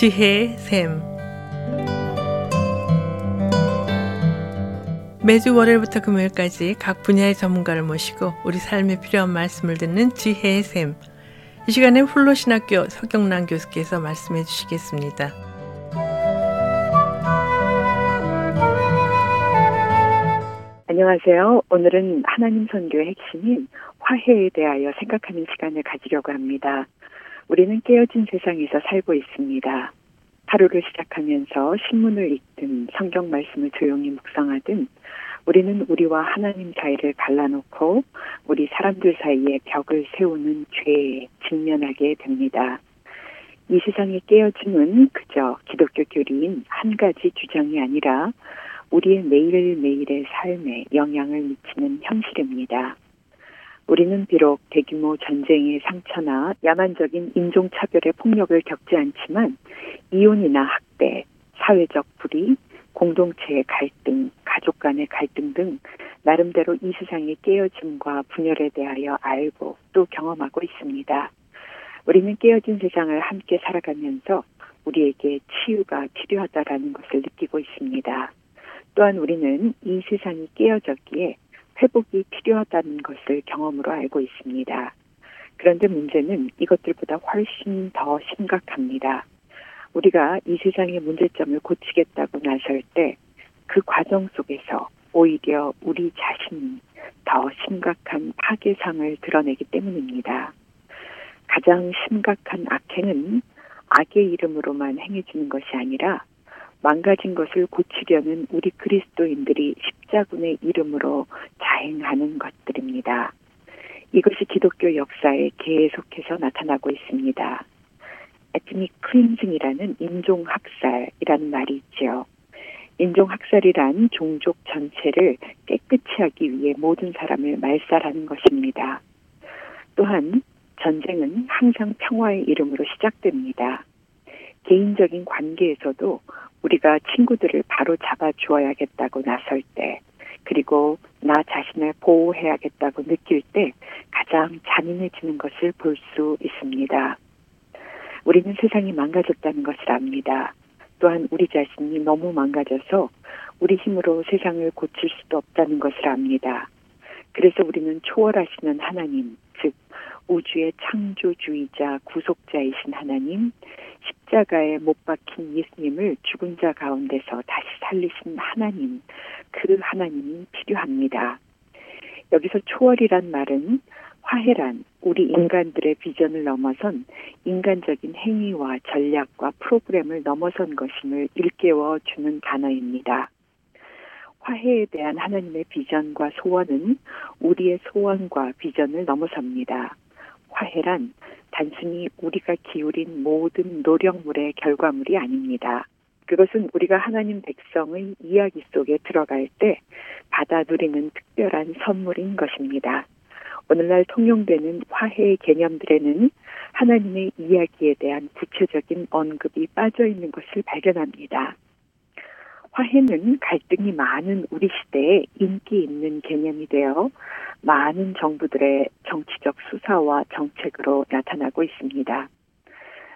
지혜의 샘 매주 월요일부터 금요일까지 각 분야의 전문가를 모시고 우리 삶에 필요한 말씀을 듣는 지혜의 샘. 이 시간에 훌로신학교 서경란 교수께서 말씀해 주시겠습니다. 안녕하세요. 오늘은 하나님 선교의 핵심인 화해에 대하여 생각하는 시간을 가지려고 합니다. 우리는 깨어진 세상에서 살고 있습니다. 하루를 시작하면서 신문을 읽든 성경 말씀을 조용히 묵상하든 우리는 우리와 하나님 사이를 갈라놓고 우리 사람들 사이에 벽을 세우는 죄에 직면하게 됩니다. 이 세상의 깨어짐은 그저 기독교 교리인 한 가지 주장이 아니라 우리의 매일매일의 삶에 영향을 미치는 현실입니다. 우리는 비록 대규모 전쟁의 상처나 야만적인 인종차별의 폭력을 겪지 않지만 이혼이나 학대, 사회적 불의, 공동체의 갈등, 가족 간의 갈등 등 나름대로 이 세상의 깨어짐과 분열에 대하여 알고 또 경험하고 있습니다. 우리는 깨어진 세상을 함께 살아가면서 우리에게 치유가 필요하다라는 것을 느끼고 있습니다. 또한 우리는 이 세상이 깨어졌기에 회복이 필요하다는 것을 경험으로 알고 있습니다. 그런데 문제는 이것들보다 훨씬 더 심각합니다. 우리가 이 세상의 문제점을 고치겠다고 나설 때 그 과정 속에서 오히려 우리 자신이 더 심각한 파괴상을 드러내기 때문입니다. 가장 심각한 악행은 악의 이름으로만 행해지는 것이 아니라 망가진 것을 고치려는 우리 그리스도인들이 십자군의 이름으로 자행하는 것들입니다. 이것이 기독교 역사에 계속해서 나타나고 있습니다. ethnic cleansing이라는 인종 학살이라는 말이 있죠. 인종 학살이란 종족 전체를 깨끗이 하기 위해 모든 사람을 말살하는 것입니다. 또한 전쟁은 항상 평화의 이름으로 시작됩니다. 개인적인 관계에서도 우리가 친구들을 바로 잡아 주어야겠다고 나설 때, 그리고 나 자신을 보호해야겠다고 느낄 때 가장 잔인해지는 것을 볼 수 있습니다. 우리는 세상이 망가졌다는 것을 압니다. 또한 우리 자신이 너무 망가져서 우리 힘으로 세상을 고칠 수도 없다는 것을 압니다. 그래서 우리는 초월하시는 하나님, 즉 우주의 창조주의자 구속자이신 하나님, 십자가에 못 박힌 예수님을 죽은 자 가운데서 다시 살리신 하나님, 그 하나님이 필요합니다. 여기서 초월이란 말은 화해란 우리 인간들의 비전을 넘어선 인간적인 행위와 전략과 프로그램을 넘어선 것임을 일깨워 주는 단어입니다. 화해에 대한 하나님의 비전과 소원은 우리의 소원과 비전을 넘어섭니다. 화해란 단순히 우리가 기울인 모든 노력물의 결과물이 아닙니다. 그것은 우리가 하나님 백성의 이야기 속에 들어갈 때 받아 누리는 특별한 선물인 것입니다. 오늘날 통용되는 화해의 개념들에는 하나님의 이야기에 대한 구체적인 언급이 빠져 있는 것을 발견합니다. 화해는 갈등이 많은 우리 시대에 인기 있는 개념이 되어 많은 정부들의 정치적 수사와 정책으로 나타나고 있습니다.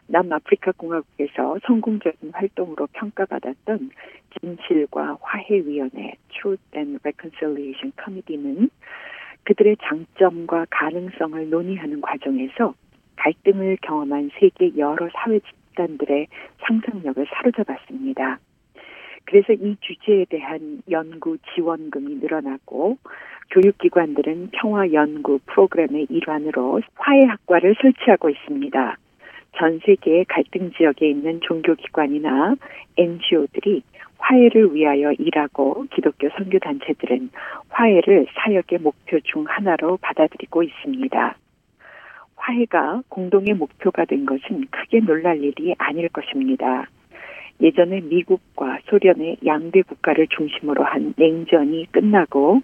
남아프리카 공화국에서 성공적인 활동으로 평가받았던 진실과 화해위원회 Truth and Reconciliation Committee는 그들의 장점과 가능성을 논의하는 과정에서 갈등을 경험한 세계 여러 사회 집단들의 상상력을 사로잡았습니다. 그래서 이 주제에 대한 연구 지원금이 늘어나고 교육기관들은 평화 연구 프로그램의 일환으로 화해학과를 설치하고 있습니다. 전 세계의 갈등 지역에 있는 종교기관이나 NGO들이 화해를 위하여 일하고 기독교 선교단체들은 화해를 사역의 목표 중 하나로 받아들이고 있습니다. 화해가 공동의 목표가 된 것은 크게 놀랄 일이 아닐 것입니다. 예전에 미국과 소련의 양대 국가를 중심으로 한 냉전이 끝나고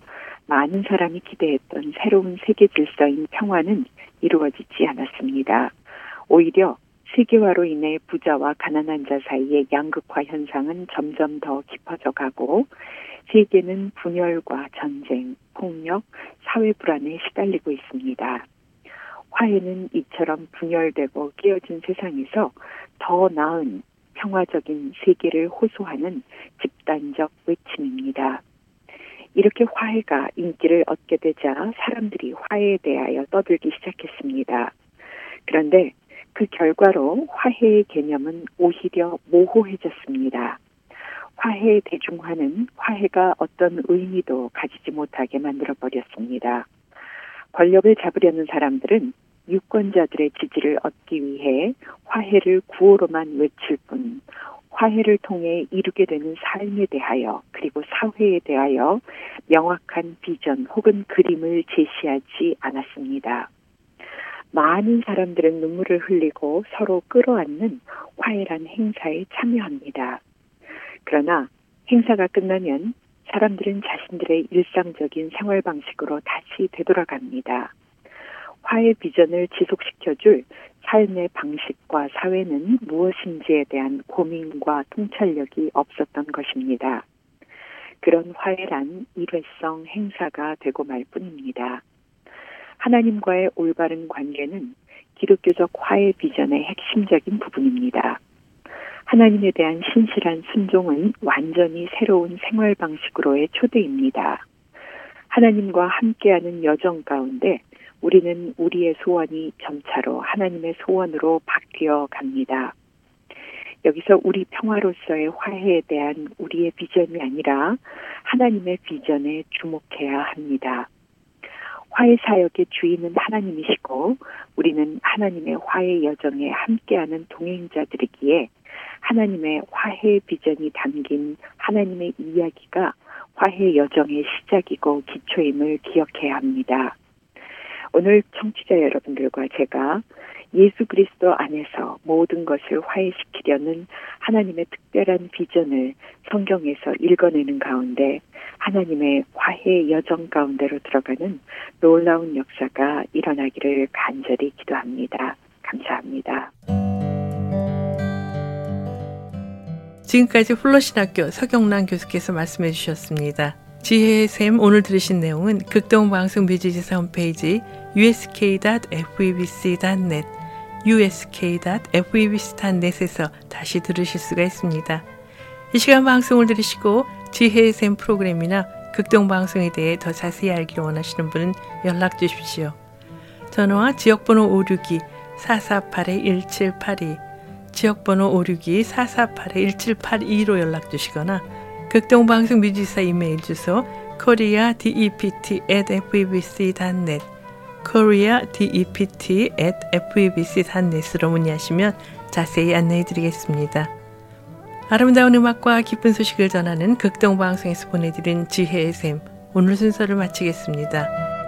많은 사람이 기대했던 새로운 세계 질서인 평화는 이루어지지 않았습니다. 오히려 세계화로 인해 부자와 가난한 자 사이의 양극화 현상은 점점 더 깊어져 가고 세계는 분열과 전쟁, 폭력, 사회 불안에 시달리고 있습니다. 화해는 이처럼 분열되고 깨어진 세상에서 더 나은 평화적인 세계를 호소하는 집단적 외침입니다. 이렇게 화해가 인기를 얻게 되자 사람들이 화해에 대하여 떠들기 시작했습니다. 그런데 그 결과로 화해의 개념은 오히려 모호해졌습니다. 화해의 대중화는 화해가 어떤 의미도 가지지 못하게 만들어 버렸습니다. 권력을 잡으려는 사람들은 유권자들의 지지를 얻기 위해 화해를 구호로만 외칠 뿐 화해를 통해 이루게 되는 삶에 대하여 그리고 사회에 대하여 명확한 비전 혹은 그림을 제시하지 않았습니다. 많은 사람들은 눈물을 흘리고 서로 끌어안는 화해란 행사에 참여합니다. 그러나 행사가 끝나면 사람들은 자신들의 일상적인 생활 방식으로 다시 되돌아갑니다. 화해 비전을 지속시켜줄 삶의 방식과 사회는 무엇인지에 대한 고민과 통찰력이 없었던 것입니다. 그런 화해란 일회성 행사가 되고 말 뿐입니다. 하나님과의 올바른 관계는 기독교적 화해 비전의 핵심적인 부분입니다. 하나님에 대한 신실한 순종은 완전히 새로운 생활 방식으로의 초대입니다. 하나님과 함께하는 여정 가운데 우리는 우리의 소원이 점차로 하나님의 소원으로 바뀌어 갑니다. 여기서 우리 평화로서의 화해에 대한 우리의 비전이 아니라 하나님의 비전에 주목해야 합니다. 화해 사역의 주인은 하나님이시고 우리는 하나님의 화해 여정에 함께하는 동행자들이기에 하나님의 화해 비전이 담긴 하나님의 이야기가 화해 여정의 시작이고 기초임을 기억해야 합니다. 오늘 청취자 여러분들과 제가 예수 그리스도 안에서 모든 것을 화해시키려는 하나님의 특별한 비전을 성경에서 읽어내는 가운데 하나님의 화해 여정 가운데로 들어가는 놀라운 역사가 일어나기를 간절히 기도합니다. 감사합니다. 지금까지 훌러신학교 서경란 교수께서 말씀해 주셨습니다. 지혜의 샘 오늘 들으신 내용은 극동방송 뮤지지사 홈페이지 usk.febc.net usk.febc.net에서 다시 들으실 수가 있습니다. 이 시간 방송을 들으시고 지혜의 샘 프로그램이나 극동방송에 대해 더 자세히 알기를 원하시는 분은 연락 주십시오. 전화 지역번호 562-448-1782 지역번호 562-448-1782로 연락 주시거나 극동방송 뮤지사 이메일 주소 koreadept@febc.net koreadept@febc.net으로 문의하시면 자세히 안내해 드리겠습니다. 아름다운 음악과 기쁜 소식을 전하는 극동방송에서 보내드린 지혜의 샘 오늘 순서를 마치겠습니다.